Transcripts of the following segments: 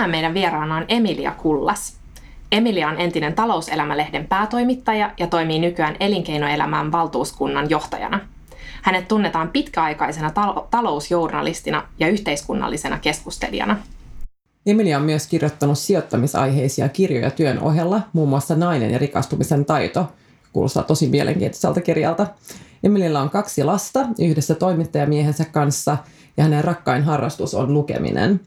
Tänään meidän vieraana on Emilia Kullas. Emilia on entinen talouselämälehden päätoimittaja ja toimii nykyään elinkeinoelämän valtuuskunnan johtajana. Hänet tunnetaan pitkäaikaisena tal- talousjournalistina ja yhteiskunnallisena keskustelijana. Emilia on myös kirjoittanut sijoittamisaiheisia kirjoja työn ohella, muun muassa Nainen ja rikastumisen taito. Kuulostaa tosi mielenkiintoiselta kirjalta. Emilillä on kaksi lasta yhdessä toimittajamiehensä kanssa ja hänen rakkain harrastus on lukeminen.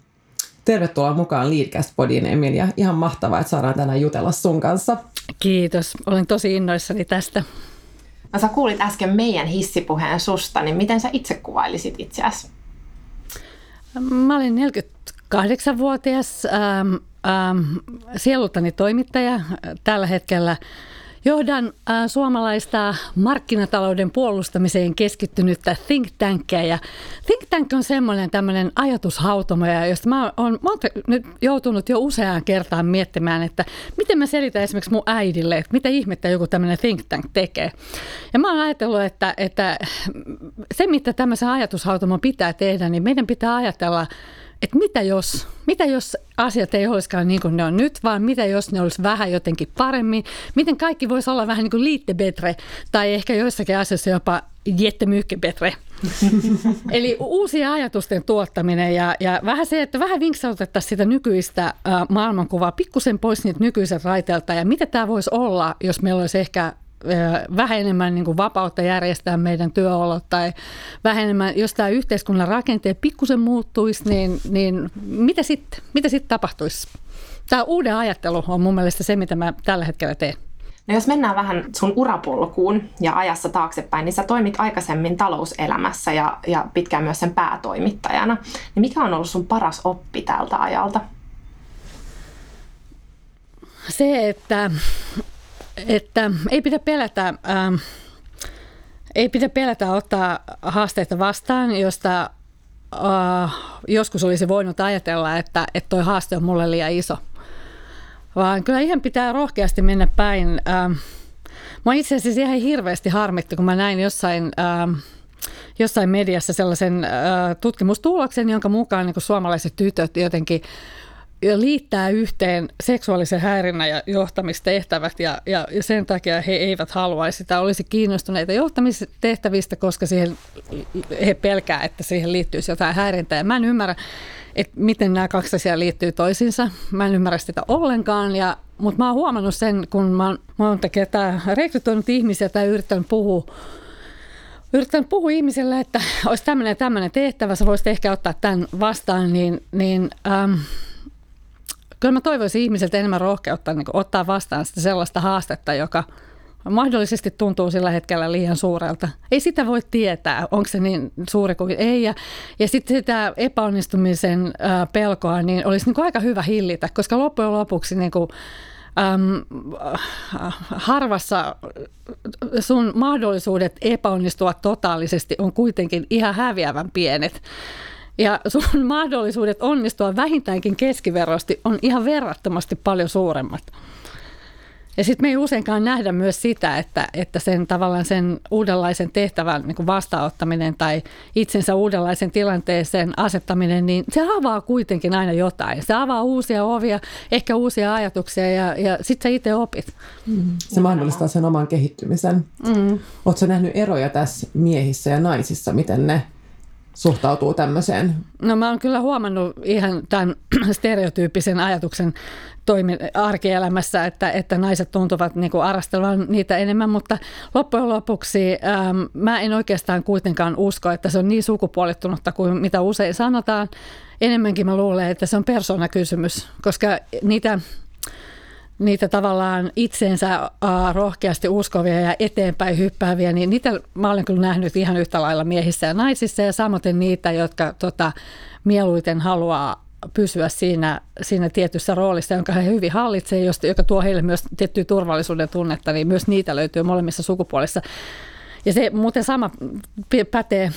Tervetuloa mukaan Leadcast-podiin, Emilia. Ihan mahtavaa, että saadaan tänään jutella sun kanssa. Kiitos. Olen tosi innoissani tästä. No, sä kuulit äsken meidän hissipuheen susta, niin miten sä itse kuvailisit itseäsi? Mä olin 48-vuotias ähm, ähm, sielultani toimittaja tällä hetkellä – Johdan äh, suomalaista markkinatalouden puolustamiseen keskittynyttä think tankia. Ja think tank on semmoinen tämmöinen ajatushautomo, josta mä oon, mä oon nyt joutunut jo useaan kertaan miettimään, että miten mä selitän esimerkiksi mun äidille, että mitä ihmettä joku tämmöinen think tank tekee. Ja mä oon ajatellut, että, että se mitä tämmöisen ajatushautomon pitää tehdä, niin meidän pitää ajatella – että mitä jos, mitä jos asiat ei olisikaan niin kuin ne on nyt, vaan mitä jos ne olisi vähän jotenkin paremmin. Miten kaikki voisi olla vähän niin kuin liittebetre tai ehkä joissakin asioissa jopa jättemyykkebetre. Eli uusia ajatusten tuottaminen ja, ja vähän se, että vähän vinksautettaisiin sitä nykyistä äh, maailmankuvaa pikkusen pois niitä nykyisen raiteelta ja mitä tämä voisi olla, jos meillä olisi ehkä vähän enemmän niin kuin vapautta järjestää meidän työolot tai vähän enemmän, jos tämä yhteiskunnan rakenteet pikkusen muuttuisi, niin, niin mitä sitten mitä sit tapahtuisi? Tämä uuden ajattelu on mun mielestä se, mitä mä tällä hetkellä teen. No jos mennään vähän sun urapolkuun ja ajassa taaksepäin, niin sä toimit aikaisemmin talouselämässä ja, ja pitkään myös sen päätoimittajana. Niin mikä on ollut sun paras oppi tältä ajalta? Se, että että ei pidä pelätä, ähm, ei pidä pelätä ottaa haasteita vastaan, josta äh, joskus olisi voinut ajatella, että, että toi haaste on mulle liian iso. Vaan kyllä ihan pitää rohkeasti mennä päin. Ähm, mä itse asiassa ihan hirveästi harmitti, kun mä näin jossain... Ähm, jossain mediassa sellaisen äh, tutkimustuloksen, jonka mukaan niin suomalaiset tytöt jotenkin liittää yhteen seksuaalisen häirinnän ja johtamistehtävät ja, ja, ja sen takia he eivät haluaisi sitä, olisi kiinnostuneita johtamistehtävistä, koska siihen, he pelkää, että siihen liittyisi jotain häirintää. Ja mä en ymmärrä, että miten nämä kaksi asiaa liittyy toisiinsa. Mä en ymmärrä sitä ollenkaan, ja, mutta mä oon huomannut sen, kun mä oon monta kertaa rekrytoinut ihmisiä tai yrittänyt puhua yritän puhua ihmisille, että olisi tämmöinen tämmöinen tehtävä, sä voisit ehkä ottaa tämän vastaan, niin, niin ähm, kyllä mä toivoisin ihmisiltä enemmän rohkeutta niin ottaa vastaan sitä sellaista haastetta, joka mahdollisesti tuntuu sillä hetkellä liian suurelta. Ei sitä voi tietää, onko se niin suuri kuin ei. Ja, ja sitten sitä epäonnistumisen äh, pelkoa niin olisi niin kuin aika hyvä hillitä, koska loppujen lopuksi niin kuin, äm, harvassa sun mahdollisuudet epäonnistua totaalisesti on kuitenkin ihan häviävän pienet. Ja sun mahdollisuudet onnistua vähintäänkin keskiverrosti on ihan verrattomasti paljon suuremmat. Ja sitten me ei useinkaan nähdä myös sitä, että, että sen tavallaan sen uudenlaisen tehtävän niin vastaanottaminen tai itsensä uudenlaisen tilanteeseen asettaminen, niin se avaa kuitenkin aina jotain. Se avaa uusia ovia, ehkä uusia ajatuksia ja, ja sitten sä itse opit. Mm. Se mahdollistaa sen oman kehittymisen. Mm. Oletko nähnyt eroja tässä miehissä ja naisissa, miten ne suhtautuu tämmöiseen? No mä oon kyllä huomannut ihan tämän stereotyyppisen ajatuksen toimi arkielämässä, että, että naiset tuntuvat niin kuin arastelevan niitä enemmän, mutta loppujen lopuksi ähm, mä en oikeastaan kuitenkaan usko, että se on niin sukupuolittunutta kuin mitä usein sanotaan. Enemmänkin mä luulen, että se on persoonakysymys, koska niitä niitä tavallaan itseensä rohkeasti uskovia ja eteenpäin hyppääviä, niin niitä mä olen kyllä nähnyt ihan yhtä lailla miehissä ja naisissa ja samoin niitä, jotka tota, mieluiten haluaa pysyä siinä, siinä tietyssä roolissa, jonka he hyvin hallitsevat, joka tuo heille myös tiettyä turvallisuuden tunnetta, niin myös niitä löytyy molemmissa sukupuolissa. Ja se muuten sama pätee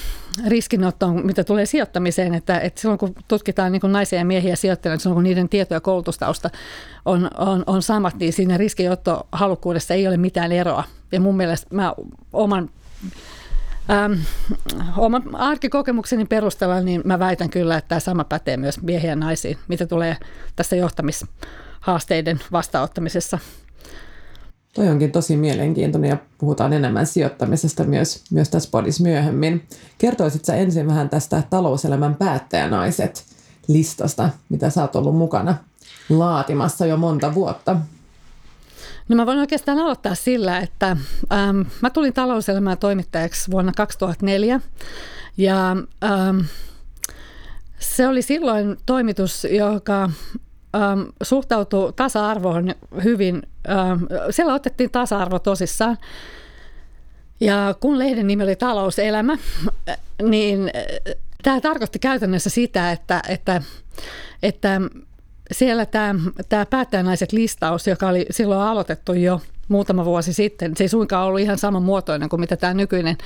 riskinottoon, mitä tulee sijoittamiseen, että, että silloin kun tutkitaan niin kuin naisia ja miehiä sijoittajia, silloin kun niiden tieto- ja koulutustausta on, on, on samat, niin siinä riskinottohalukkuudessa ei ole mitään eroa. Ja mun mielestä mä oman Ähm, oman arkikokemukseni perusteella niin mä väitän kyllä, että tämä sama pätee myös miehiä ja naisiin, mitä tulee tässä johtamishaasteiden vastaanottamisessa. Toi onkin tosi mielenkiintoinen ja puhutaan enemmän sijoittamisesta myös, myös tässä podissa myöhemmin. Kertoisit sä ensin vähän tästä talouselämän päättäjänaiset listasta, mitä sä oot ollut mukana laatimassa jo monta vuotta? No mä voin oikeastaan aloittaa sillä, että ähm, mä tulin talouselämään toimittajaksi vuonna 2004 ja ähm, se oli silloin toimitus, joka ähm, suhtautui tasa-arvoon hyvin. Ähm, siellä otettiin tasa-arvo tosissaan. Ja kun lehden nimi oli Talouselämä, niin äh, tämä tarkoitti käytännössä sitä, että, että, että siellä tämä, tämä päättäjänaiset listaus, joka oli silloin aloitettu jo muutama vuosi sitten, se ei suinkaan ollut ihan saman muotoinen kuin mitä tämä nykyinen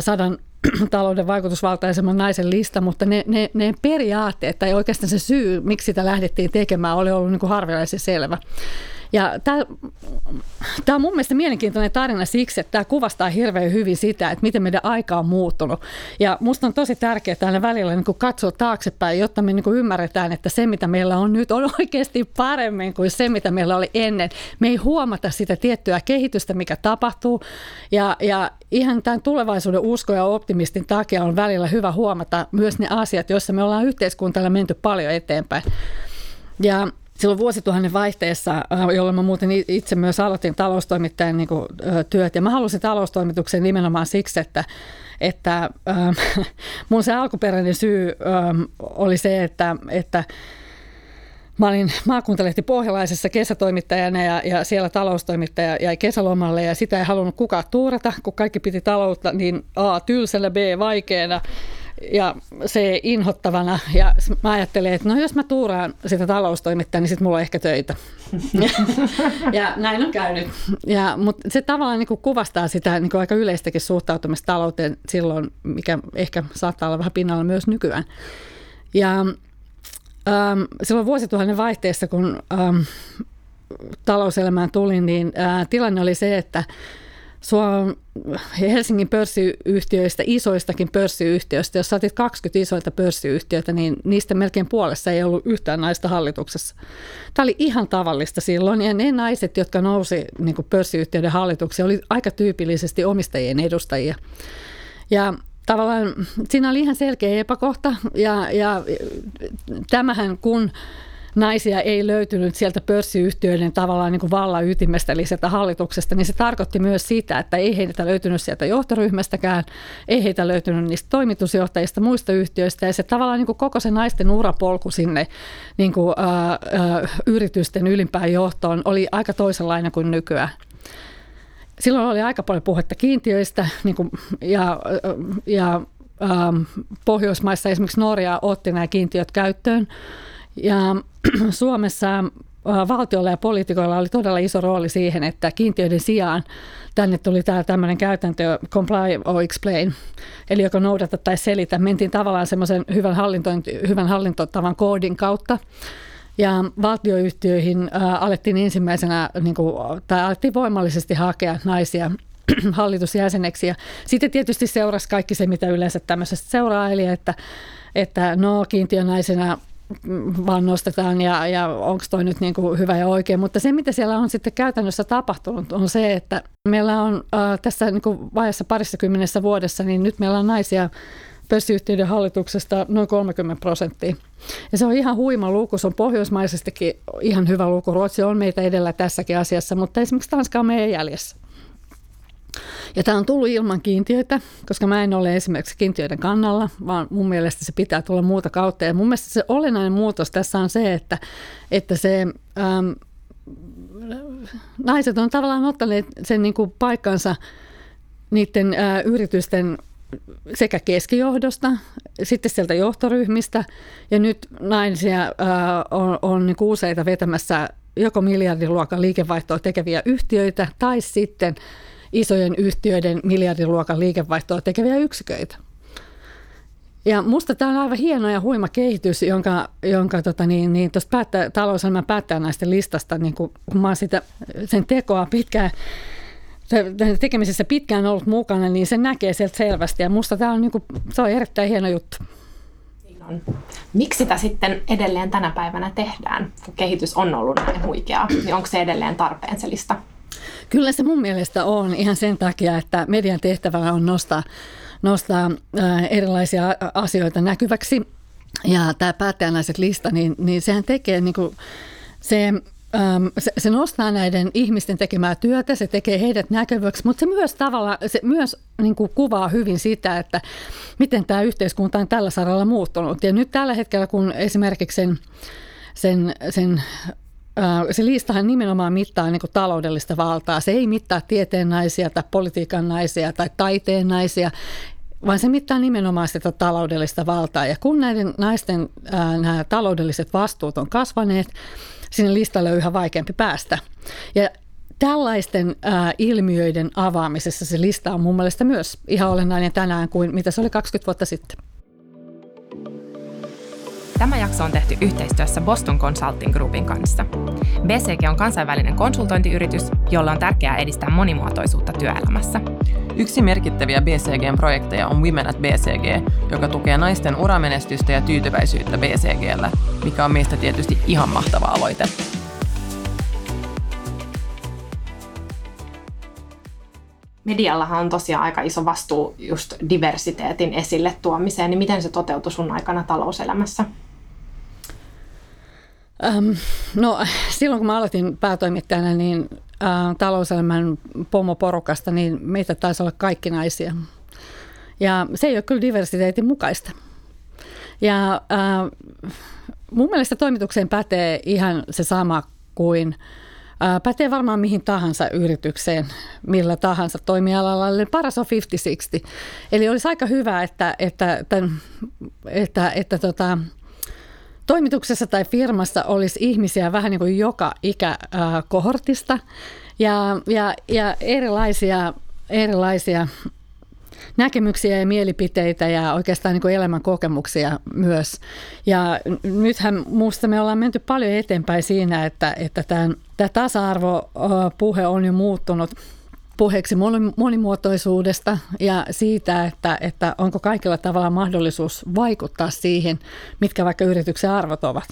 sadan talouden vaikutusvaltaisemman naisen lista, mutta ne, ne, ne periaatteet tai oikeastaan se syy, miksi sitä lähdettiin tekemään, oli ollut niin kuin harvinaisen selvä. Ja tämä, on mun mielestä mielenkiintoinen tarina siksi, että tämä kuvastaa hirveän hyvin sitä, että miten meidän aika on muuttunut. Ja musta on tosi tärkeää aina välillä niin katsoa taaksepäin, jotta me niin ymmärretään, että se mitä meillä on nyt on oikeasti paremmin kuin se mitä meillä oli ennen. Me ei huomata sitä tiettyä kehitystä, mikä tapahtuu. Ja, ja ihan tämän tulevaisuuden usko ja optimistin takia on välillä hyvä huomata myös ne asiat, joissa me ollaan yhteiskuntana menty paljon eteenpäin. Ja silloin vuosituhannen vaihteessa, äh, jolloin mä muuten itse myös aloitin taloustoimittajan niin kuin, työt. Ja mä halusin taloustoimituksen nimenomaan siksi, että, että ähm, mun se alkuperäinen syy ähm, oli se, että, että Mä olin maakuntalehti Pohjalaisessa kesätoimittajana ja, ja siellä taloustoimittaja jäi kesälomalle ja sitä ei halunnut kukaan tuurata, kun kaikki piti taloutta niin A tylsänä, B vaikeana ja se inhottavana. Ja mä ajattelin, että no jos mä tuuraan sitä taloustoimittajaa, niin sitten mulla on ehkä töitä. ja näin on käynyt. Ja, mutta se tavallaan niin kuvastaa sitä niin aika yleistäkin suhtautumista talouteen silloin, mikä ehkä saattaa olla vähän pinnalla myös nykyään. Ja ähm, silloin vuosituhannen vaihteessa, kun ähm, talouselämään tulin, niin äh, tilanne oli se, että Suom Helsingin pörssiyhtiöistä, isoistakin pörssiyhtiöistä, jos saatit 20 isoilta pörssiyhtiöitä, niin niistä melkein puolessa ei ollut yhtään naista hallituksessa. Tämä oli ihan tavallista silloin, ja ne naiset, jotka nousi niin pörssiyhtiöiden hallitukseen, oli aika tyypillisesti omistajien edustajia. Ja tavallaan siinä oli ihan selkeä epäkohta, ja, ja tämähän kun naisia ei löytynyt sieltä pörssiyhtiöiden tavallaan niin kuin vallan ytimestä, eli sieltä hallituksesta, niin se tarkoitti myös sitä, että ei heitä löytynyt sieltä johtoryhmästäkään, ei heitä löytynyt niistä toimitusjohtajista muista yhtiöistä, ja se tavallaan niin kuin koko se naisten urapolku sinne niin kuin, ää, ää, yritysten ylimpään johtoon oli aika toisenlainen kuin nykyään. Silloin oli aika paljon puhetta kiintiöistä niin kuin, ja, ja ähm, Pohjoismaissa esimerkiksi Norja otti nämä kiintiöt käyttöön. Ja Suomessa äh, valtiolla ja poliitikoilla oli todella iso rooli siihen, että kiintiöiden sijaan tänne tuli tämä tämmöinen käytäntö comply or explain, eli joko noudata tai selitä. Mentiin tavallaan semmoisen hyvän, hyvän hallintotavan koodin kautta. Ja valtioyhtiöihin äh, alettiin ensimmäisenä, niin kuin, tai alettiin voimallisesti hakea naisia hallitusjäseneksi. Ja sitten tietysti seurasi kaikki se, mitä yleensä tämmöisestä seuraa, eli että, että no kiintiönaisena vaan nostetaan ja, ja onko toi nyt niin kuin hyvä ja oikein. Mutta se, mitä siellä on sitten käytännössä tapahtunut, on se, että meillä on äh, tässä niin kuin vaiheessa parissa kymmenessä vuodessa, niin nyt meillä on naisia pörssiyhtiöiden hallituksesta noin 30 prosenttia. Ja se on ihan huima luku, se on pohjoismaisestikin ihan hyvä luku. Ruotsi on meitä edellä tässäkin asiassa, mutta esimerkiksi Tanska on meidän jäljessä. Ja tämä on tullut ilman kiintiöitä, koska mä en ole esimerkiksi kiintiöiden kannalla, vaan mun mielestä se pitää tulla muuta kautta. Ja mun mielestä se olennainen muutos tässä on se, että, että se äm, naiset on tavallaan ottaneet sen niin kuin paikkansa niiden ää, yritysten sekä keskijohdosta, sitten sieltä johtoryhmistä ja nyt naisia ää, on, on niin useita vetämässä joko miljardiluokan liikevaihtoa tekeviä yhtiöitä tai sitten isojen yhtiöiden miljardiluokan liikevaihtoa tekeviä yksiköitä. Ja musta tämä on aivan hieno ja huima kehitys, jonka, jonka tota niin, niin tuosta päättä, talouselämän näistä listasta, niin kun, kun mä oon sitä, sen tekoa pitkään, tekemisessä pitkään ollut mukana, niin se näkee sieltä selvästi. Ja musta tämä on, niin kuin, se on erittäin hieno juttu. Niin on. Miksi sitä sitten edelleen tänä päivänä tehdään, kun kehitys on ollut näin huikeaa? Niin onko se edelleen tarpeen se lista? Kyllä se mun mielestä on ihan sen takia, että median tehtävänä on nostaa nostaa erilaisia asioita näkyväksi. Ja tämä päättäjänaiset lista, niin, niin sehän tekee niin kuin se se, se nostaa näiden ihmisten tekemää työtä, se tekee heidät näkyväksi, mutta se myös tavalla, se myös niin kuin kuvaa hyvin sitä, että miten tämä yhteiskunta on tällä saralla muuttunut. Ja nyt tällä hetkellä, kun esimerkiksi sen, sen, sen se listahan nimenomaan mittaa niin taloudellista valtaa. Se ei mittaa tieteen naisia tai politiikan naisia tai taiteen naisia, vaan se mittaa nimenomaan sitä taloudellista valtaa. Ja kun näiden naisten ää, nämä taloudelliset vastuut on kasvaneet, sinne listalle on yhä vaikeampi päästä. Ja tällaisten ää, ilmiöiden avaamisessa se lista on mun mielestä myös ihan olennainen tänään kuin mitä se oli 20 vuotta sitten. Tämä jakso on tehty yhteistyössä Boston Consulting Groupin kanssa. BCG on kansainvälinen konsultointiyritys, jolla on tärkeää edistää monimuotoisuutta työelämässä. Yksi merkittäviä BCGn projekteja on Women at BCG, joka tukee naisten uramenestystä ja tyytyväisyyttä BCGllä, mikä on meistä tietysti ihan mahtava aloite. Mediallahan on tosiaan aika iso vastuu just diversiteetin esille tuomiseen, niin miten se toteutui sun aikana talouselämässä? Um, no silloin kun mä aloitin päätoimittajana niin äh, talouselämän pomoporukasta, niin meitä taisi olla kaikki naisia. Ja se ei ole kyllä diversiteetin mukaista. Ja äh, mun mielestä toimitukseen pätee ihan se sama kuin pätee varmaan mihin tahansa yritykseen, millä tahansa toimialalla. Eli paras on 50-60. Eli olisi aika hyvä, että, että, että, että, että tota, toimituksessa tai firmassa olisi ihmisiä vähän niin kuin joka ikäkohortista ja, ja, ja erilaisia, erilaisia näkemyksiä ja mielipiteitä ja oikeastaan niin elämän kokemuksia myös. Ja nythän minusta me ollaan menty paljon eteenpäin siinä, että, että tämä, tämä tasa-arvopuhe on jo muuttunut puheeksi monimuotoisuudesta ja siitä, että, että onko kaikilla tavalla mahdollisuus vaikuttaa siihen, mitkä vaikka yrityksen arvot ovat.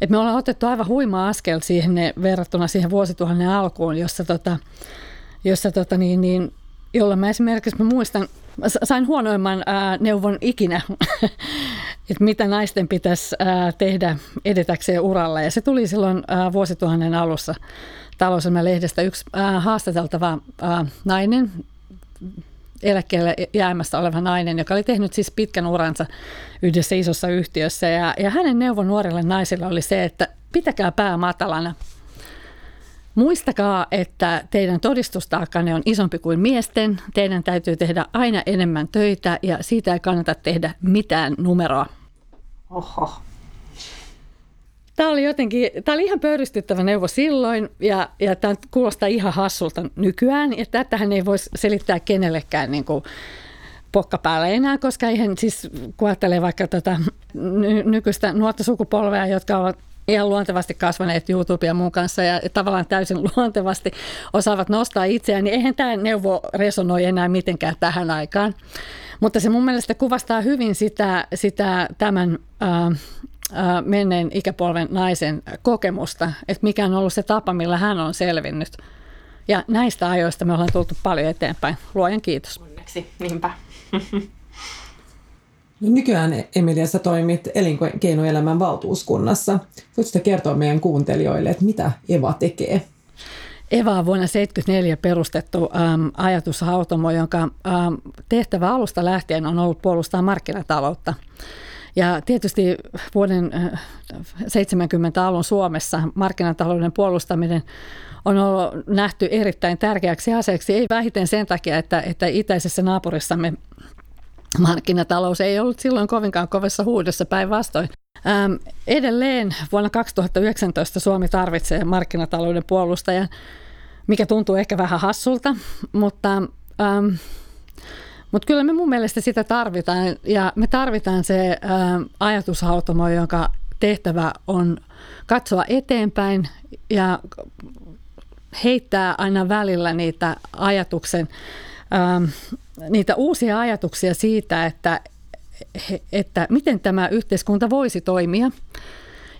Et me ollaan otettu aivan huima askel siihen verrattuna siihen vuosituhannen alkuun, jossa, tota, jossa tota niin, niin, jolla mä esimerkiksi mä muistan, sain huonoimman ää, neuvon ikinä, että mitä naisten pitäisi ää, tehdä edetäkseen uralla. Ja se tuli silloin ää, vuosituhannen alussa talouselämä-lehdestä yksi äh, haastateltava äh, nainen, eläkkeelle jäämässä oleva nainen, joka oli tehnyt siis pitkän uransa yhdessä isossa yhtiössä. Ja, ja hänen neuvon nuorille naisille oli se, että pitäkää pää matalana. Muistakaa, että teidän todistustaakkanne on isompi kuin miesten. Teidän täytyy tehdä aina enemmän töitä ja siitä ei kannata tehdä mitään numeroa. Oho, Tämä oli jotenkin, tämä oli ihan pöyristyttävä neuvo silloin ja, ja tämä kuulostaa ihan hassulta nykyään. Ja tätähän ei voisi selittää kenellekään niin kuin pokka päällä enää, koska eihän siis, kun ajattelee vaikka tätä ny- nykyistä nuorta sukupolvea, jotka ovat ihan luontevasti kasvaneet YouTube ja muun kanssa ja tavallaan täysin luontevasti osaavat nostaa itseään, niin eihän tämä neuvo resonoi enää mitenkään tähän aikaan. Mutta se mun mielestä kuvastaa hyvin sitä, sitä tämän äh, menneen ikäpolven naisen kokemusta, että mikä on ollut se tapa, millä hän on selvinnyt. Ja näistä ajoista me ollaan tultu paljon eteenpäin. Luojan kiitos. Onneksi, niinpä. Nykyään Emilia, sä toimit elinkeinoelämän valtuuskunnassa. Voitko kertoa meidän kuuntelijoille, että mitä EVA tekee? EVA on vuonna 1974 perustettu äm, ajatushautomo, jonka äm, tehtävä alusta lähtien on ollut puolustaa markkinataloutta. Ja tietysti vuoden 70-alun Suomessa markkinatalouden puolustaminen on ollut nähty erittäin tärkeäksi aseeksi, ei vähiten sen takia, että, että itäisessä naapurissamme markkinatalous ei ollut silloin kovinkaan kovassa huudossa päinvastoin. Ähm, edelleen vuonna 2019 Suomi tarvitsee markkinatalouden puolustajan, mikä tuntuu ehkä vähän hassulta, mutta, ähm, mutta kyllä me mun mielestä sitä tarvitaan ja me tarvitaan se ähm, ajatushautomo, jonka tehtävä on katsoa eteenpäin ja heittää aina välillä niitä ajatuksen, ähm, niitä uusia ajatuksia siitä, että, että miten tämä yhteiskunta voisi toimia.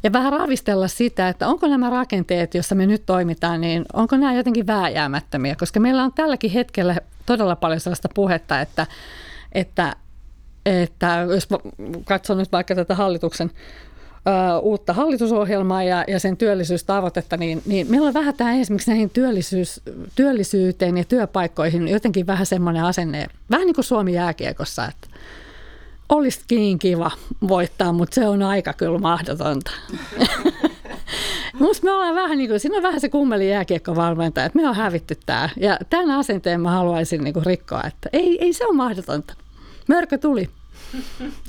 Ja vähän ravistella sitä, että onko nämä rakenteet, joissa me nyt toimitaan, niin onko nämä jotenkin vääjäämättömiä. Koska meillä on tälläkin hetkellä todella paljon sellaista puhetta, että, että, että jos katsoo nyt vaikka tätä hallituksen uutta hallitusohjelmaa ja, ja sen työllisyystavoitetta, niin, niin meillä on vähän tämä esimerkiksi näihin työllisyys, työllisyyteen ja työpaikkoihin jotenkin vähän semmoinen asenne, vähän niin kuin Suomi jääkiekossa, että olisikin kiva voittaa, mutta se on aika kyllä mahdotonta. Musta me ollaan vähän niin kuin, siinä on vähän se kummeli jääkiekkovalmentaja, että me on hävitty tämä. Ja tämän asenteen mä haluaisin niin kuin rikkoa, että ei, ei se ole mahdotonta. Mörkö tuli.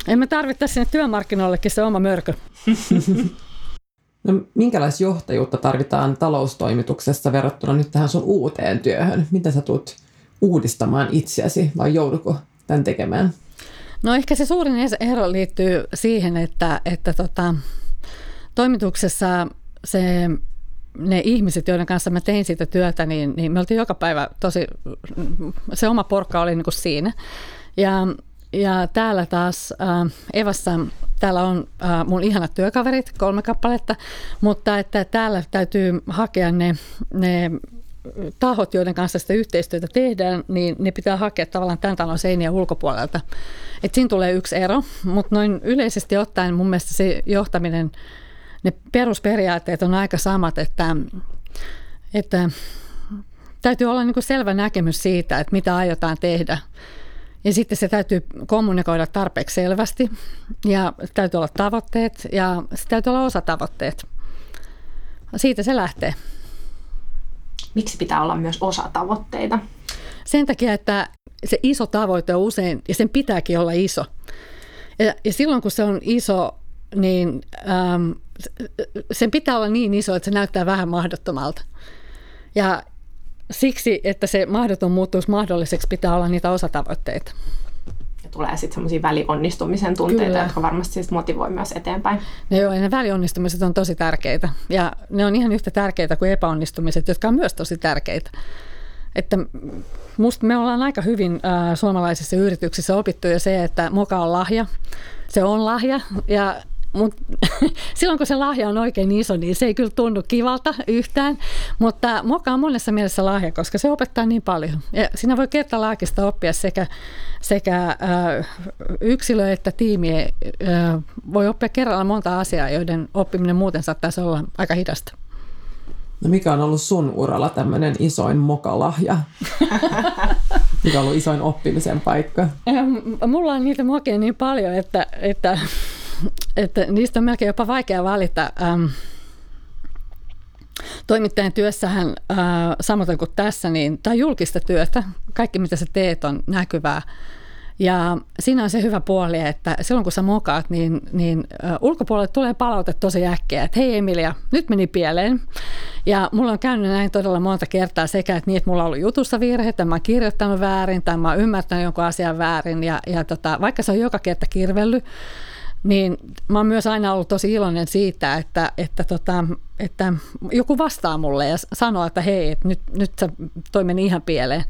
Emme tarvitse sinne työmarkkinoillekin se oma mörkö. No, minkälaista johtajuutta tarvitaan taloustoimituksessa verrattuna nyt tähän sun uuteen työhön? Miten sä tulet uudistamaan itseäsi vai jouduko tämän tekemään? No ehkä se suurin ero liittyy siihen, että, että tota, toimituksessa se, ne ihmiset, joiden kanssa mä tein sitä työtä, niin, niin me oltiin joka päivä tosi, se oma porkka oli niin kuin siinä. Ja ja täällä taas äh, Evassa, täällä on äh, mun ihanat työkaverit, kolme kappaletta, mutta että täällä täytyy hakea ne, ne tahot, joiden kanssa sitä yhteistyötä tehdään, niin ne pitää hakea tavallaan tämän talon seinien ulkopuolelta. Et siinä tulee yksi ero, mutta noin yleisesti ottaen mun mielestä se johtaminen, ne perusperiaatteet on aika samat, että, että täytyy olla niin selvä näkemys siitä, että mitä aiotaan tehdä. Ja sitten se täytyy kommunikoida tarpeeksi selvästi ja täytyy olla tavoitteet ja se täytyy olla osatavoitteet. Siitä se lähtee. Miksi pitää olla myös osatavoitteita? Sen takia, että se iso tavoite on usein, ja sen pitääkin olla iso. Ja, ja silloin kun se on iso, niin äm, sen pitää olla niin iso, että se näyttää vähän mahdottomalta. Ja, siksi, että se mahdoton muuttuisi mahdolliseksi, pitää olla niitä osatavoitteita. Ja tulee sitten semmoisia välionnistumisen tunteita, Kyllä. jotka varmasti siis motivoi myös eteenpäin. No joo, ja ne välionnistumiset on tosi tärkeitä. Ja ne on ihan yhtä tärkeitä kuin epäonnistumiset, jotka on myös tosi tärkeitä. Että musta me ollaan aika hyvin äh, suomalaisissa yrityksissä opittu jo se, että moka on lahja. Se on lahja ja mutta silloin kun se lahja on oikein iso, niin se ei kyllä tunnu kivalta yhtään. Mutta moka on monessa mielessä lahja, koska se opettaa niin paljon. Ja siinä voi kertalaakista oppia sekä, sekä äh, yksilö että tiimi äh, voi oppia kerralla monta asiaa, joiden oppiminen muuten saattaisi olla aika hidasta. No mikä on ollut sun uralla tämmöinen isoin mokalahja? mikä on ollut isoin oppimisen paikka? Mulla on niitä mokia niin paljon, että, että että niistä on melkein jopa vaikea valita. Ähm, toimittajan työssähän, äh, samoin kuin tässä, niin tämä julkista työtä. Kaikki, mitä sä teet, on näkyvää. Ja siinä on se hyvä puoli, että silloin kun sä mokaat, niin, niin uh, ulkopuolelle tulee palaute tosi äkkiä, että hei Emilia, nyt meni pieleen. Ja mulla on käynyt näin todella monta kertaa sekä, että niin, että mulla on ollut jutussa virhe, että mä oon kirjoittanut väärin tai mä oon ymmärtänyt jonkun asian väärin. Ja, ja tota, vaikka se on joka kerta kirvellyt, niin mä oon myös aina ollut tosi iloinen siitä, että, että, tota, että joku vastaa mulle ja sanoo, että hei, että nyt, nyt se toi meni ihan pieleen.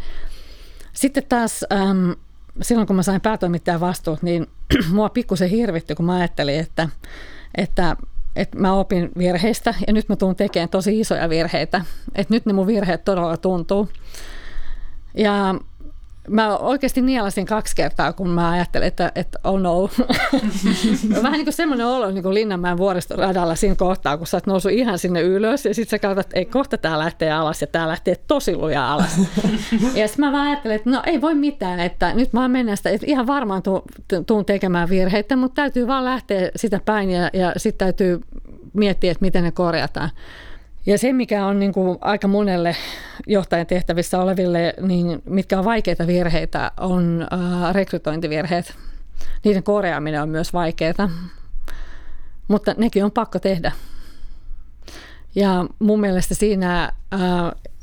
Sitten taas äm, silloin, kun mä sain päätoimittajan vastuut, niin mua pikkusen hirvitti, kun mä ajattelin, että, että, että mä opin virheistä ja nyt mä tuun tekemään tosi isoja virheitä. Että nyt ne mun virheet todella tuntuu. Ja mä oikeasti nielasin kaksi kertaa, kun mä ajattelin, että, että oh no. Vähän niin kuin semmoinen olo niin kuin Linnanmäen vuoristoradalla siinä kohtaa, kun sä oot noussut ihan sinne ylös ja sitten sä katsot, että ei kohta tää lähtee alas ja tää lähtee tosi luja alas. ja sitten mä vaan ajattelin, että no ei voi mitään, että nyt mä mennä sitä, että ihan varmaan tuun tekemään virheitä, mutta täytyy vaan lähteä sitä päin ja, ja sitten täytyy miettiä, että miten ne korjataan. Ja se, mikä on niin kuin aika monelle johtajan tehtävissä oleville, niin mitkä on vaikeita virheitä, on äh, rekrytointivirheet. Niiden korjaaminen on myös vaikeaa, mutta nekin on pakko tehdä. Ja mun mielestä siinä äh,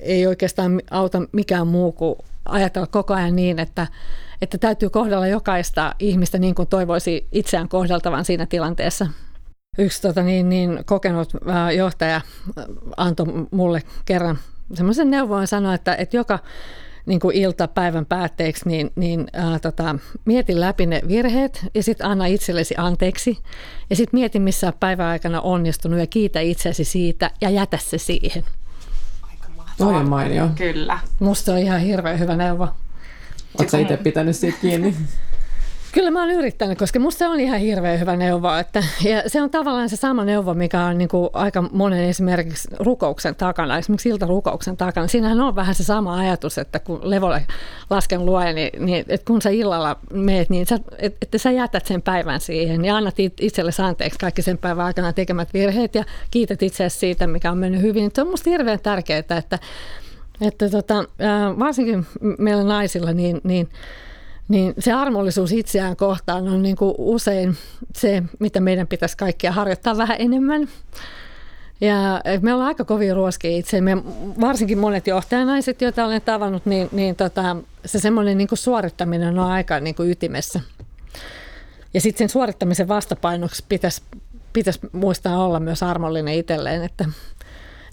ei oikeastaan auta mikään muu kuin ajatella koko ajan niin, että, että täytyy kohdella jokaista ihmistä niin kuin toivoisi itseään kohdeltavan siinä tilanteessa – yksi tota, niin, niin, kokenut äh, johtaja äh, antoi mulle kerran semmoisen neuvon sanoa, että, että joka niin kuin ilta päivän päätteeksi, niin, niin ää, äh, tota, mieti läpi ne virheet ja sitten anna itsellesi anteeksi. Ja sitten mieti, missä päivän aikana onnistunut ja kiitä itsesi siitä ja jätä se siihen. Aika mahtavaa. on mainio. Kyllä. Musta on ihan hirveän hyvä neuvo. Oletko itse pitänyt siitä kiinni? Kyllä mä oon yrittänyt, koska musta on ihan hirveän hyvä neuvo. Että, ja se on tavallaan se sama neuvo, mikä on niin kuin aika monen esimerkiksi rukouksen takana, esimerkiksi iltarukouksen takana. Siinähän on vähän se sama ajatus, että kun levolle lasken lue, niin, niin että kun sä illalla meet, niin sä, et, että sä jätät sen päivän siihen ja annat itsellesi anteeksi kaikki sen päivän aikana tekemät virheet ja kiität itseäsi siitä, mikä on mennyt hyvin. Se on musta hirveän tärkeää, että, että tota, varsinkin meillä naisilla, niin, niin niin se armollisuus itseään kohtaan on niin kuin usein se, mitä meidän pitäisi kaikkia harjoittaa vähän enemmän. Ja me ollaan aika kovin ruoskia. Me, varsinkin monet johtajanaiset, joita olen tavannut, niin, niin tota, se semmoinen niin suorittaminen on aika niin kuin ytimessä. Ja sitten sen suorittamisen vastapainoksi pitäisi, pitäisi muistaa olla myös armollinen itselleen, että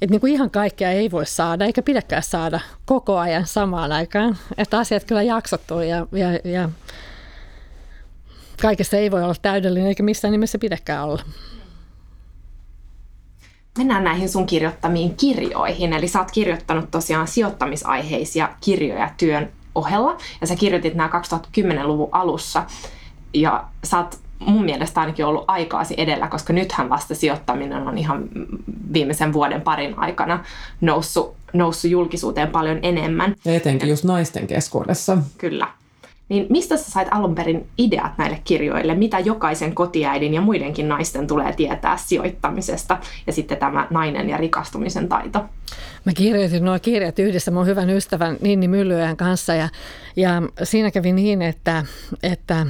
että niin kuin ihan kaikkea ei voi saada, eikä pidäkään saada koko ajan samaan aikaan. Että asiat kyllä jaksottuu ja, ja, ja kaikessa ei voi olla täydellinen, eikä missään nimessä pidäkään olla. Mennään näihin sun kirjoittamiin kirjoihin. Eli sä oot kirjoittanut tosiaan sijoittamisaiheisia kirjoja työn ohella. Ja sä kirjoitit nämä 2010-luvun alussa. Ja sä oot mun mielestä ainakin ollut aikaasi edellä, koska nythän vasta sijoittaminen on ihan viimeisen vuoden parin aikana noussut, noussut julkisuuteen paljon enemmän. Ja etenkin just naisten keskuudessa. Kyllä. Niin mistä sä sait alun perin ideat näille kirjoille? Mitä jokaisen kotiäidin ja muidenkin naisten tulee tietää sijoittamisesta? Ja sitten tämä nainen ja rikastumisen taito. Mä kirjoitin nuo kirjat yhdessä mun hyvän ystävän Ninni Myllyön kanssa ja, ja siinä kävi niin, että, että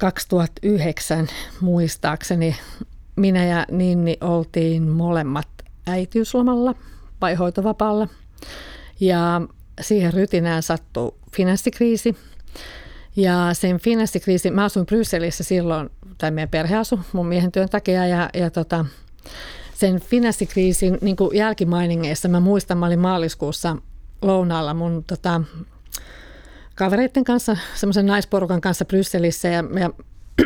2009 muistaakseni minä ja Ninni oltiin molemmat äitiyslomalla vai hoitovapaalla. Ja siihen rytinään sattui finanssikriisi. Ja sen finanssikriisi, mä asuin Brysselissä silloin, tai meidän perhe asui mun miehen työn takia, ja, ja tota, sen finanssikriisin niin jälkimainingeissa mä muistan, mä olin maaliskuussa lounaalla mun tota, kavereiden kanssa, semmoisen naisporukan kanssa Brysselissä ja, ja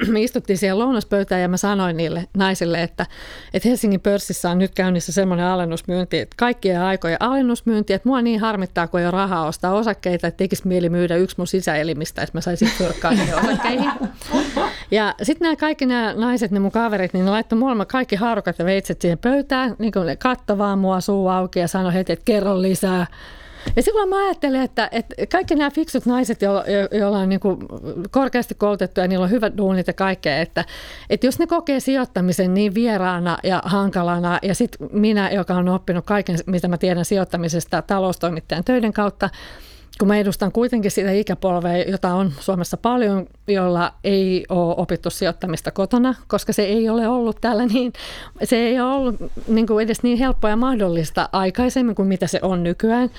me istuttiin siellä lounaspöytään ja mä sanoin niille naisille, että, että Helsingin pörssissä on nyt käynnissä semmoinen alennusmyynti, että kaikkien aikojen alennusmyynti, että mua niin harmittaa, kun ei ole rahaa ostaa osakkeita, että tekisi mieli myydä yksi mun sisäelimistä, että mä saisin pyrkkaa osakkeihin. Ja sitten nämä kaikki nämä naiset, ne mun kaverit, niin ne laittoi molemmat kaikki haarukat ja veitset siihen pöytään, niin kuin ne kattovaa mua suu auki ja sanoi heti, että kerro lisää. Ja silloin mä ajattelen, että, että kaikki nämä fiksut naiset, joilla, joilla on niin kuin korkeasti koulutettu ja niillä on hyvät duunit ja kaikkea, että, että jos ne kokee sijoittamisen niin vieraana ja hankalana ja sitten minä, joka on oppinut kaiken, mitä mä tiedän sijoittamisesta taloustoimittajan töiden kautta, kun mä edustan kuitenkin sitä ikäpolvea, jota on Suomessa paljon, jolla ei ole opittu sijoittamista kotona, koska se ei ole ollut täällä niin, se ei ole ollut niin kuin edes niin helppoa ja mahdollista aikaisemmin kuin mitä se on nykyään.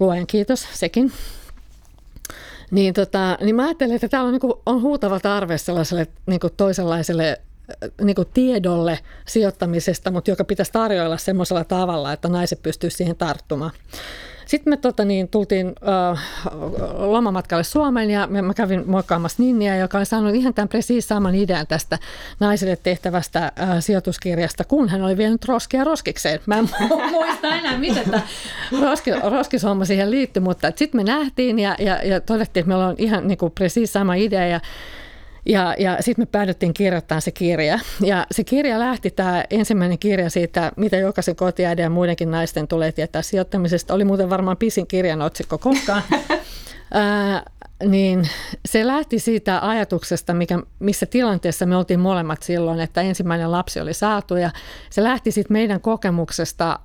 Luojan kiitos, sekin. Niin, tota, niin mä ajattelen, että täällä on, niin kuin, on huutava tarve sellaiselle niin kuin toisenlaiselle äh, niin kuin tiedolle sijoittamisesta, mutta joka pitäisi tarjoilla semmoisella tavalla, että naiset pystyisivät siihen tarttumaan. Sitten me tota, niin, tultiin äh, lomamatkalle Suomeen ja mä kävin moikkaamassa Ninniä, joka oli saanut ihan tämän presiis saman idean tästä naisille tehtävästä äh, sijoituskirjasta, kun hän oli vienyt roskia roskikseen. Mä en muista enää, miten tämä roski, roskishomma siihen liittyi, mutta sitten me nähtiin ja, ja, ja todettiin, että meillä on ihan niin kuin presiis sama idea ja ja, ja sitten me päädyttiin kirjoittamaan se kirja. Ja se kirja lähti, tämä ensimmäinen kirja siitä, mitä jokaisen kotiäidin ja muidenkin naisten tulee tietää sijoittamisesta. Oli muuten varmaan pisin kirjan otsikko koskaan. Ää, niin se lähti siitä ajatuksesta, mikä, missä tilanteessa me oltiin molemmat silloin, että ensimmäinen lapsi oli saatu. Ja se lähti sitten meidän kokemuksesta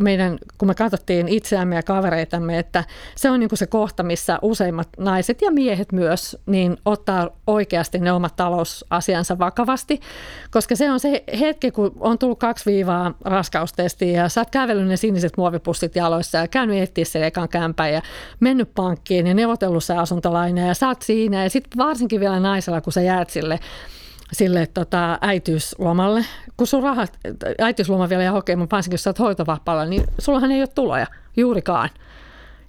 meidän, kun me katsottiin itseämme ja kavereitamme, että se on niin kuin se kohta, missä useimmat naiset ja miehet myös niin ottaa oikeasti ne omat talousasiansa vakavasti, koska se on se hetki, kun on tullut kaksi viivaa raskaustestiin ja sä oot kävellyt ne siniset muovipussit jaloissa ja käynyt etsiä sen ekan kämpän ja mennyt pankkiin ja neuvotellut se asuntolainen ja sä oot siinä. Ja sitten varsinkin vielä naisella, kun sä jäät sille sille tota, äitiyslomalle. Kun sun rahat, äitiysloma vielä ja okei, mutta varsinkin jos sä oot hoitovapaalla, niin sullahan ei ole tuloja juurikaan.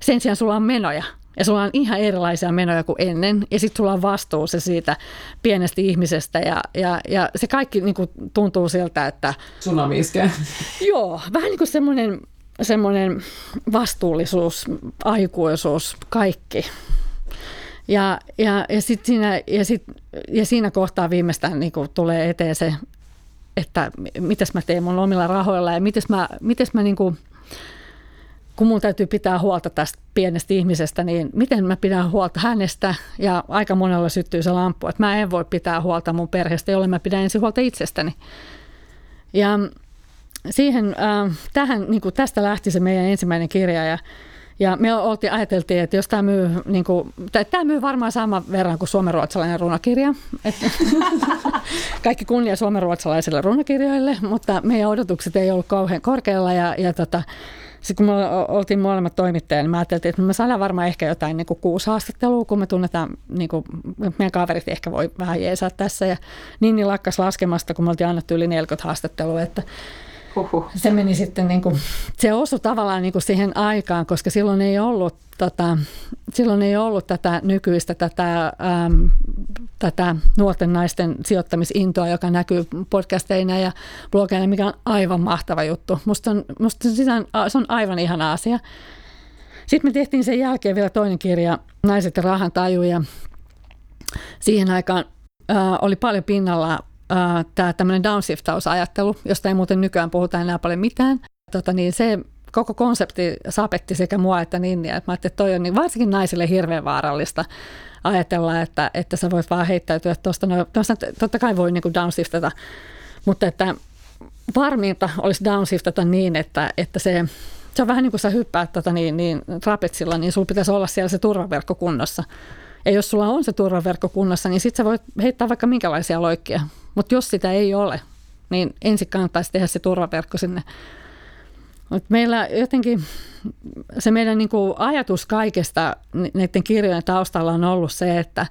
Sen sijaan sulla on menoja. Ja sulla on ihan erilaisia menoja kuin ennen. Ja sitten sulla on vastuu se siitä pienestä ihmisestä. Ja, ja, ja se kaikki niin kuin, tuntuu siltä, että... Tsunami iskee. Joo, vähän niin kuin semmoinen, semmoinen vastuullisuus, aikuisuus, kaikki. Ja, ja, ja, sit siinä, ja, sit, ja siinä kohtaa viimeistään niin tulee eteen se, että mitäs mä teen mun omilla rahoilla ja mitäs mä, mitäs mä niin kuin, kun mun täytyy pitää huolta tästä pienestä ihmisestä, niin miten mä pidän huolta hänestä? Ja aika monella syttyy se lamppu, että mä en voi pitää huolta mun perheestä, jolle mä pidän ensin huolta itsestäni. Ja siihen, äh, tähän, niin kuin tästä lähti se meidän ensimmäinen kirja ja ja me oltiin, ajateltiin, että jos tämä myy, niin kuin, tämä myy varmaan saman verran kuin suomenruotsalainen runokirja. Kaikki kunnia suomenruotsalaisille runokirjoille, mutta meidän odotukset ei ollut kauhean korkealla ja, ja tota, sitten kun me oltiin molemmat toimittajia, niin mä ajattelin, että me saadaan varmaan ehkä jotain niin kuin kuusi haastattelua, kun me tunnetaan, niin kuin, meidän kaverit ehkä voi vähän jeesaa tässä. Ja niin, niin lakkas laskemasta, kun me oltiin annettu yli 40 haastattelua, että Huhhuh. Se meni sitten, niin kuin, se osui tavallaan niin kuin siihen aikaan, koska silloin ei ollut, tota, silloin ei ollut tätä nykyistä tätä, äm, tätä nuorten naisten sijoittamisintoa, joka näkyy podcasteina ja blogeina, mikä on aivan mahtava juttu. Musta, on, musta se on aivan ihana asia. Sitten me tehtiin sen jälkeen vielä toinen kirja, Naiset ja rahan taju, ja siihen aikaan äh, oli paljon pinnalla tämä tämmöinen downshiftausajattelu, josta ei muuten nykyään puhuta enää paljon mitään. Tota, niin se koko konsepti sapetti sekä mua että Ninniä. Että mä ajattelin, että toi on niin varsinkin naisille hirveän vaarallista ajatella, että, että sä voit vaan heittäytyä tuosta. No, totta kai voi niin downshiftata, mutta että varmiinta olisi downshiftata niin, että, että se, se on vähän niin kuin sä hyppäät tota niin, niin trapetsilla, niin sulla pitäisi olla siellä se turvaverkko kunnossa. Ja jos sulla on se turvaverkko kunnossa, niin sitten sä voit heittää vaikka minkälaisia loikkia. Mutta jos sitä ei ole, niin ensin kannattaisi tehdä se turvaverkko sinne. Mut meillä jotenkin se meidän niinku ajatus kaikesta näiden kirjojen taustalla on ollut se, että,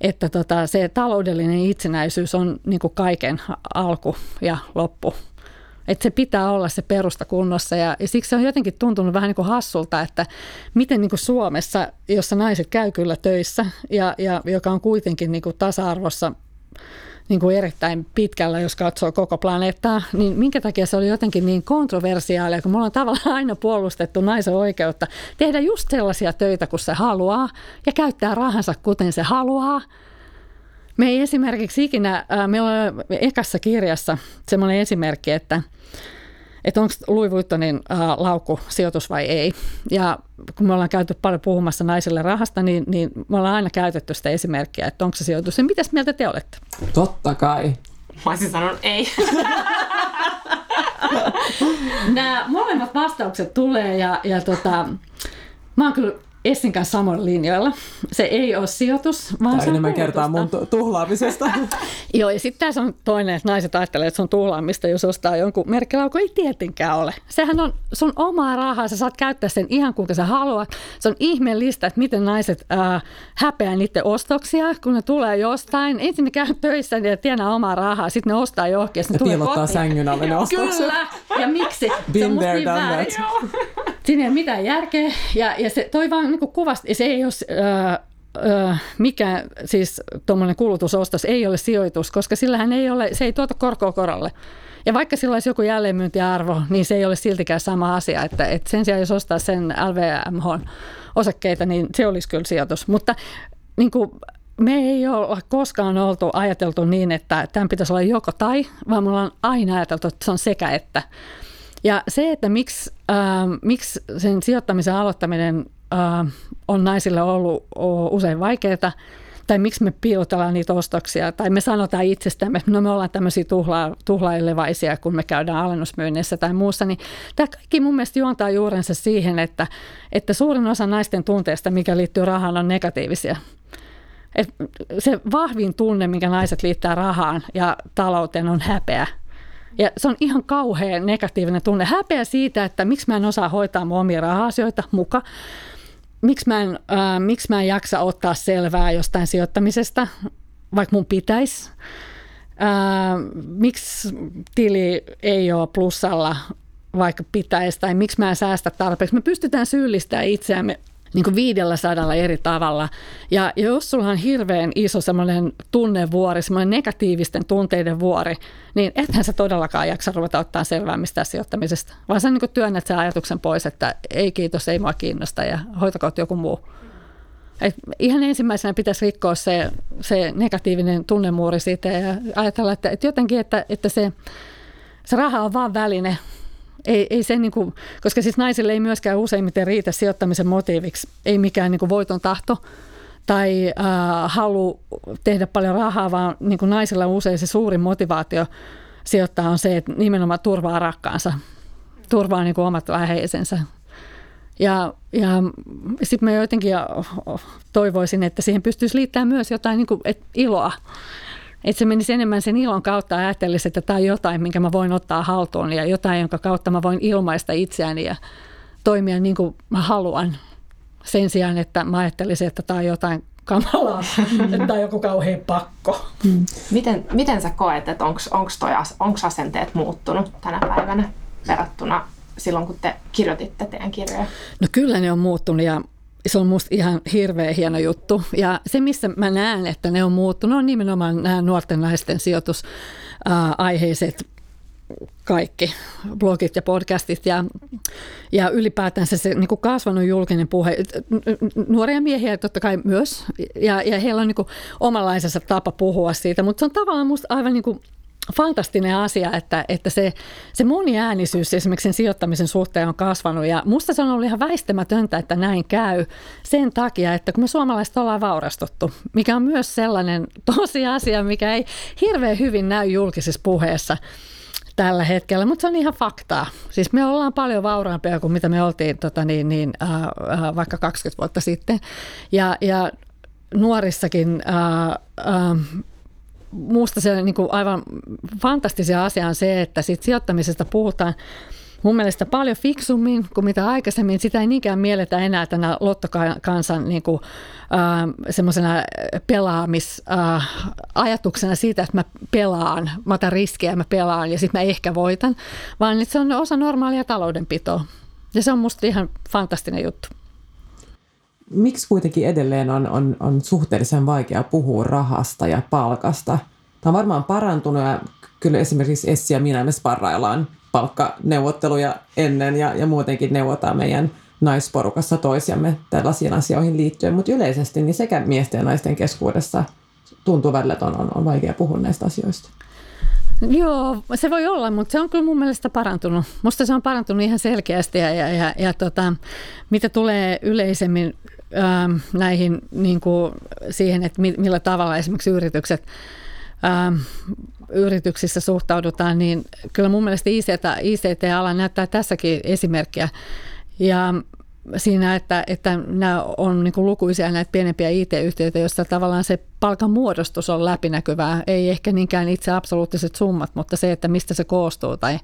että tota, se taloudellinen itsenäisyys on niinku kaiken alku ja loppu. Että se pitää olla se perusta kunnossa ja, ja siksi se on jotenkin tuntunut vähän niin kuin hassulta, että miten niin kuin Suomessa, jossa naiset käy kyllä töissä ja, ja joka on kuitenkin niin kuin tasa-arvossa niin kuin erittäin pitkällä, jos katsoo koko planeettaa, niin minkä takia se oli jotenkin niin kontroversiaalia, kun me ollaan tavallaan aina puolustettu naisen oikeutta tehdä just sellaisia töitä, kun se haluaa ja käyttää rahansa kuten se haluaa. Me ei esimerkiksi ikinä, meillä on ekassa kirjassa semmoinen esimerkki, että että onko Louis Vuittonin äh, laukku sijoitus vai ei. Ja kun me ollaan käyty paljon puhumassa naisille rahasta, niin, niin me ollaan aina käytetty sitä esimerkkiä, että onko se sijoitus. Ja mitäs mieltä te olette? Totta kai. Mä olisin sanonut ei. Nämä molemmat vastaukset tulee ja, ja tota, mä oon kyllä Essin kanssa samoilla linjoilla. Se ei ole sijoitus, vaan Tämä se on enemmän kertaa mun tuhlaamisesta. Joo, ja sitten tässä on toinen, että naiset ajattelee, että se on tuhlaamista, jos ostaa jonkun merkkilaukun. Ei tietenkään ole. Sehän on sun omaa rahaa, sä saat käyttää sen ihan kuinka sä haluat. Se on ihmeellistä, että miten naiset äh, häpeää niiden ostoksia, kun ne tulee jostain. Ensin ne käy töissä ja tienaa omaa rahaa, sitten ne ostaa johonkin. Ja, ne piilottaa sängyn alle ne ostokset. Kyllä, ja miksi? Been there, niin done that. Siinä ei ole mitään järkeä ja, ja se toi vaan niin kuvasti, se ei ole öö, mikä siis tuommoinen kulutusostos ei ole sijoitus, koska sillähän ei ole, se ei tuota korkoa korolle. Ja vaikka sillä olisi joku jälleenmyyntiarvo, niin se ei ole siltikään sama asia. Että, että sen sijaan, jos ostaa sen LVMH-osakkeita, niin se olisi kyllä sijoitus. Mutta niin kuin, me ei ole koskaan oltu ajateltu niin, että tämän pitäisi olla joko tai, vaan me ollaan aina ajateltu, että se on sekä että. Ja se, että miksi, äh, miksi sen sijoittamisen aloittaminen äh, on naisille ollut usein vaikeaa, tai miksi me piilotellaan niitä ostoksia, tai me sanotaan itsestämme, että no me ollaan tämmöisiä tuhla, tuhlailevaisia, kun me käydään alennusmyynnissä tai muussa, niin tämä kaikki mun mielestä juontaa juurensa siihen, että, että suurin osa naisten tunteista, mikä liittyy rahaan, on negatiivisia. Et se vahvin tunne, mikä naiset liittää rahaan ja talouteen, on häpeä. Ja se on ihan kauhean negatiivinen tunne. Häpeä siitä, että miksi mä en osaa hoitaa mun omia raha-asioita muka miksi mä, en, äh, miksi mä en jaksa ottaa selvää jostain sijoittamisesta, vaikka mun pitäisi. Äh, miksi tili ei ole plussalla, vaikka pitäisi, tai miksi mä en säästä tarpeeksi. Me pystytään syyllistämään itseämme niin kuin 500 eri tavalla. Ja jos sulla on hirveän iso semmoinen tunnevuori, semmoinen negatiivisten tunteiden vuori, niin ethän sä todellakaan jaksa ruveta ottaa selvää mistään sijoittamisesta. Vaan sä niin kuin työnnät sen ajatuksen pois, että ei kiitos, ei mua kiinnosta ja hoitakoot joku muu. Et ihan ensimmäisenä pitäisi rikkoa se, se negatiivinen tunnemuuri siitä ja ajatella, että, että jotenkin, että, että se, se raha on vain väline, ei, ei se niin kuin, koska siis naisille ei myöskään useimmiten riitä sijoittamisen motiiviksi, ei mikään niin kuin voiton tahto tai äh, halu tehdä paljon rahaa, vaan niin kuin naisilla usein se suurin motivaatio sijoittaa on se, että nimenomaan turvaa rakkaansa, turvaa niin kuin omat läheisensä. Ja, ja sitten mä jotenkin toivoisin, että siihen pystyisi liittämään myös jotain niin kuin, että iloa. Että se menisi enemmän sen ilon kautta ja ajattelisi, että tämä on jotain, minkä mä voin ottaa haltuun ja jotain, jonka kautta mä voin ilmaista itseäni ja toimia niin kuin mä haluan. Sen sijaan, että mä ajattelisin, että tämä on jotain kamalaa, että tämä on joku kauhean pakko. Mm. Miten, miten sä koet, että onko asenteet muuttunut tänä päivänä verrattuna silloin, kun te kirjoititte teidän kirjoja? No kyllä ne on muuttunut ja se on musta ihan hirveän hieno juttu. Ja se, missä mä näen, että ne on muuttunut, on nimenomaan nämä nuorten naisten sijoitusaiheiset kaikki blogit ja podcastit ja, ja ylipäätänsä se niin kuin kasvanut julkinen puhe. Nuoria miehiä totta kai myös ja, ja heillä on niin kuin omanlaisensa tapa puhua siitä, mutta se on tavallaan musta aivan niin kuin fantastinen asia, että, että se, se moniäänisyys esimerkiksi sen sijoittamisen suhteen on kasvanut. Ja musta se on ollut ihan väistämätöntä, että näin käy sen takia, että kun me suomalaiset ollaan vaurastuttu, mikä on myös sellainen tosiasia, mikä ei hirveän hyvin näy julkisessa puheessa tällä hetkellä, mutta se on ihan faktaa. Siis me ollaan paljon vauraampia kuin mitä me oltiin tota niin, niin, äh, äh, vaikka 20 vuotta sitten. Ja, ja nuorissakin äh, äh, Minusta se niin kuin aivan fantastisia asia on se, että siitä sijoittamisesta puhutaan mun mielestä paljon fiksummin kuin mitä aikaisemmin. Sitä ei niinkään mielletä enää tänä lottokansan niin kuin, äh, semmoisena pelaamisajatuksena äh, siitä, että mä pelaan, mä otan riskejä, mä pelaan ja sitten mä ehkä voitan, vaan se on osa normaalia taloudenpitoa. Ja se on musta ihan fantastinen juttu miksi kuitenkin edelleen on, on, on suhteellisen vaikea puhua rahasta ja palkasta? Tämä on varmaan parantunut ja kyllä esimerkiksi Essi ja minä me sparraillaan palkkaneuvotteluja ennen ja, ja muutenkin neuvotaan meidän naisporukassa toisiamme tällaisiin asioihin liittyen, mutta yleisesti niin sekä miesten ja naisten keskuudessa tuntuu välillä, että on, on, on vaikea puhua näistä asioista. Joo, se voi olla, mutta se on kyllä mun mielestä parantunut. Musta se on parantunut ihan selkeästi ja, ja, ja, ja tota, mitä tulee yleisemmin ähm, näihin niin kuin siihen, että millä tavalla esimerkiksi yritykset ähm, yrityksissä suhtaudutaan, niin kyllä mun mielestä ICT, ICT-ala näyttää tässäkin esimerkkiä. Ja siinä, että, että nämä on niin kuin lukuisia näitä pienempiä IT-yhtiöitä, joissa tavallaan se palkan muodostus on läpinäkyvää. Ei ehkä niinkään itse absoluuttiset summat, mutta se, että mistä se koostuu. Tai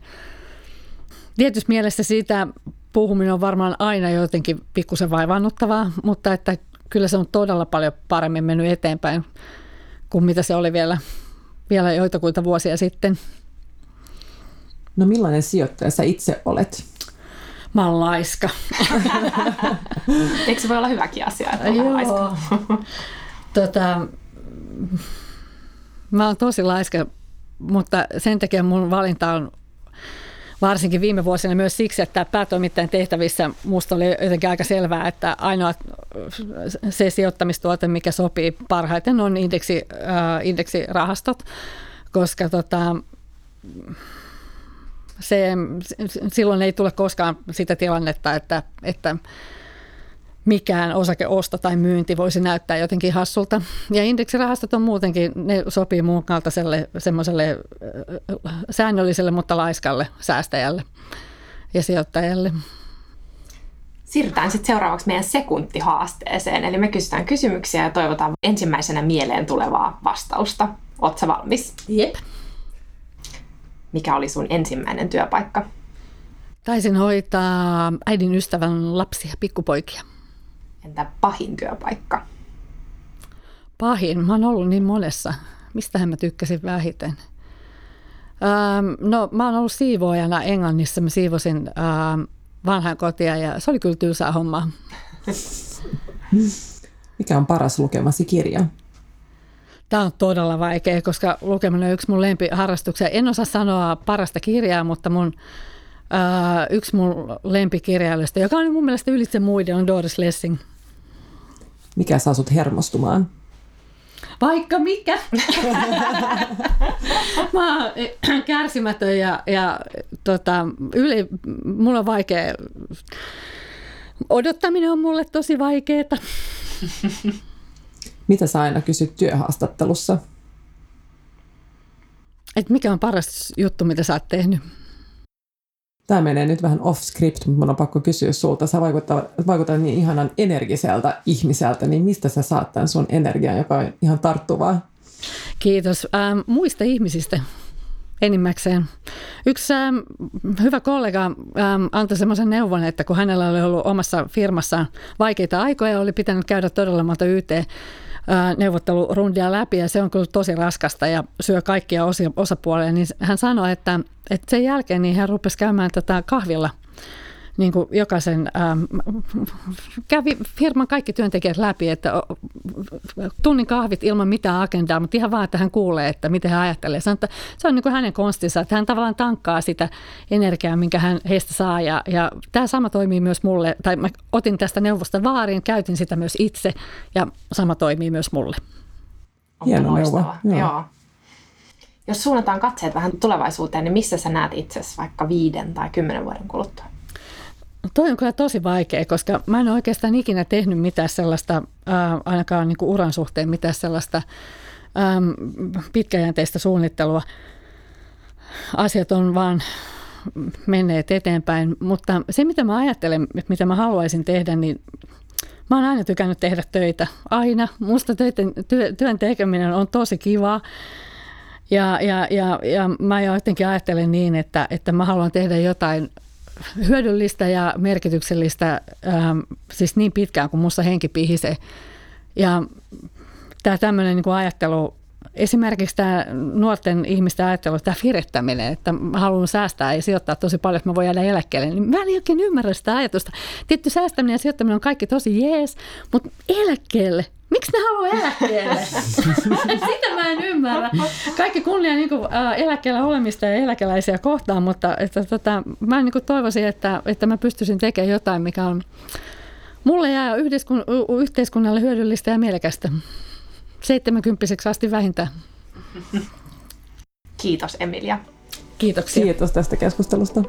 tietysti mielessä siitä puhuminen on varmaan aina jotenkin pikkusen vaivannuttavaa, mutta että kyllä se on todella paljon paremmin mennyt eteenpäin kuin mitä se oli vielä, vielä joitakuita vuosia sitten. No millainen sijoittaja sä itse olet? Mä oon laiska. Eikö se voi olla hyväkin asia, että on laiska? tota, mä oon tosi laiska, mutta sen takia mun valinta on varsinkin viime vuosina myös siksi, että päätoimittajan tehtävissä musta oli jotenkin aika selvää, että ainoa se sijoittamistuote, mikä sopii parhaiten on indeksi, äh, indeksirahastot, koska tota, se, silloin ei tule koskaan sitä tilannetta, että, että mikään osakeosto tai myynti voisi näyttää jotenkin hassulta. Ja indeksirahastot on muutenkin, ne sopii muun kaltaiselle semmoiselle säännölliselle, mutta laiskalle säästäjälle ja sijoittajalle. Siirrytään sitten seuraavaksi meidän sekuntihaasteeseen. Eli me kysytään kysymyksiä ja toivotaan ensimmäisenä mieleen tulevaa vastausta. Oletko valmis? Jep. Mikä oli sun ensimmäinen työpaikka? Taisin hoitaa äidin ystävän lapsia, pikkupoikia. Entä pahin työpaikka? Pahin? Mä oon ollut niin monessa. Mistähän mä tykkäsin vähiten? Ähm, no, mä oon ollut siivoojana Englannissa. Mä siivosin ähm, vanhan kotia ja se oli kyllä tylsää hommaa. Mikä on paras lukemasi kirja? Tämä on todella vaikea, koska lukeminen on yksi mun lempiharrastuksia. En osaa sanoa parasta kirjaa, mutta mun, ää, yksi mun lempikirjailijoista, joka on mun mielestä ylitse muiden, on Doris Lessing. Mikä saa sut hermostumaan? Vaikka mikä. Mä oon kärsimätön ja, ja tota, yli, mulla on vaikea. Odottaminen on mulle tosi vaikeeta. Mitä sä aina kysyt työhaastattelussa? Et mikä on paras juttu, mitä sä oot tehnyt? Tämä menee nyt vähän off-script, mutta mun on pakko kysyä sulta. Sä vaikuttaa, vaikuttaa niin ihanan energiseltä ihmiseltä, niin mistä sä saat tämän sun energian, joka on ihan tarttuvaa? Kiitos. Ähm, muista ihmisistä enimmäkseen. Yksi ähm, hyvä kollega ähm, antoi semmoisen neuvon, että kun hänellä oli ollut omassa firmassaan vaikeita aikoja, oli pitänyt käydä todella monta YT neuvottelurundia läpi ja se on kyllä tosi raskasta ja syö kaikkia osia, osapuolia, niin hän sanoi, että, että sen jälkeen niin hän rupesi käymään tätä kahvilla niin kuin jokaisen, ähm, kävi firman kaikki työntekijät läpi, että tunnin kahvit ilman mitään agendaa, mutta ihan vaan, että hän kuulee, että miten hän ajattelee. Sano, että se on niin kuin hänen konstinsa, että hän tavallaan tankkaa sitä energiaa, minkä hän heistä saa. Ja, ja tämä sama toimii myös mulle, tai mä otin tästä neuvosta vaarin, käytin sitä myös itse, ja sama toimii myös mulle. Hieno neuvo. Joo. Joo. Jos suunnataan katseet vähän tulevaisuuteen, niin missä sä näet itsesi vaikka viiden tai kymmenen vuoden kuluttua? No toi on kyllä tosi vaikea, koska mä en ole oikeastaan ikinä tehnyt mitään sellaista, ää, ainakaan niin uran suhteen mitään sellaista ää, pitkäjänteistä suunnittelua. Asiat on vaan menneet eteenpäin, mutta se mitä mä ajattelen, mitä mä haluaisin tehdä, niin mä oon aina tykännyt tehdä töitä. Aina. Musta töiden, työ, työn tekeminen on tosi kivaa. Ja, ja, ja, ja mä jotenkin ajattelen niin, että, että mä haluan tehdä jotain hyödyllistä ja merkityksellistä ähm, siis niin pitkään kuin minussa henki pihisee. Ja tämä tämmöinen niin ajattelu, esimerkiksi tämä nuorten ihmisten ajattelu, tämä firettäminen, että mä haluan säästää ja sijoittaa tosi paljon, että mä voin jäädä eläkkeelle, niin mä en oikein ymmärrä sitä ajatusta. Tietty säästäminen ja sijoittaminen on kaikki tosi jees, mutta eläkkeelle, Miksi ne haluaa eläkkeelle? Sitä mä en ymmärrä. Kaikki kunnia niin kuin, ä, eläkkeellä olemista ja eläkeläisiä kohtaan, mutta että, tota, mä niin kuin toivoisin, että, että mä pystyisin tekemään jotain, mikä on mulle ja yhteiskunnalle hyödyllistä ja mielekästä. 70 asti vähintään. Kiitos Emilia. Kiitoksia. Kiitos tästä keskustelusta.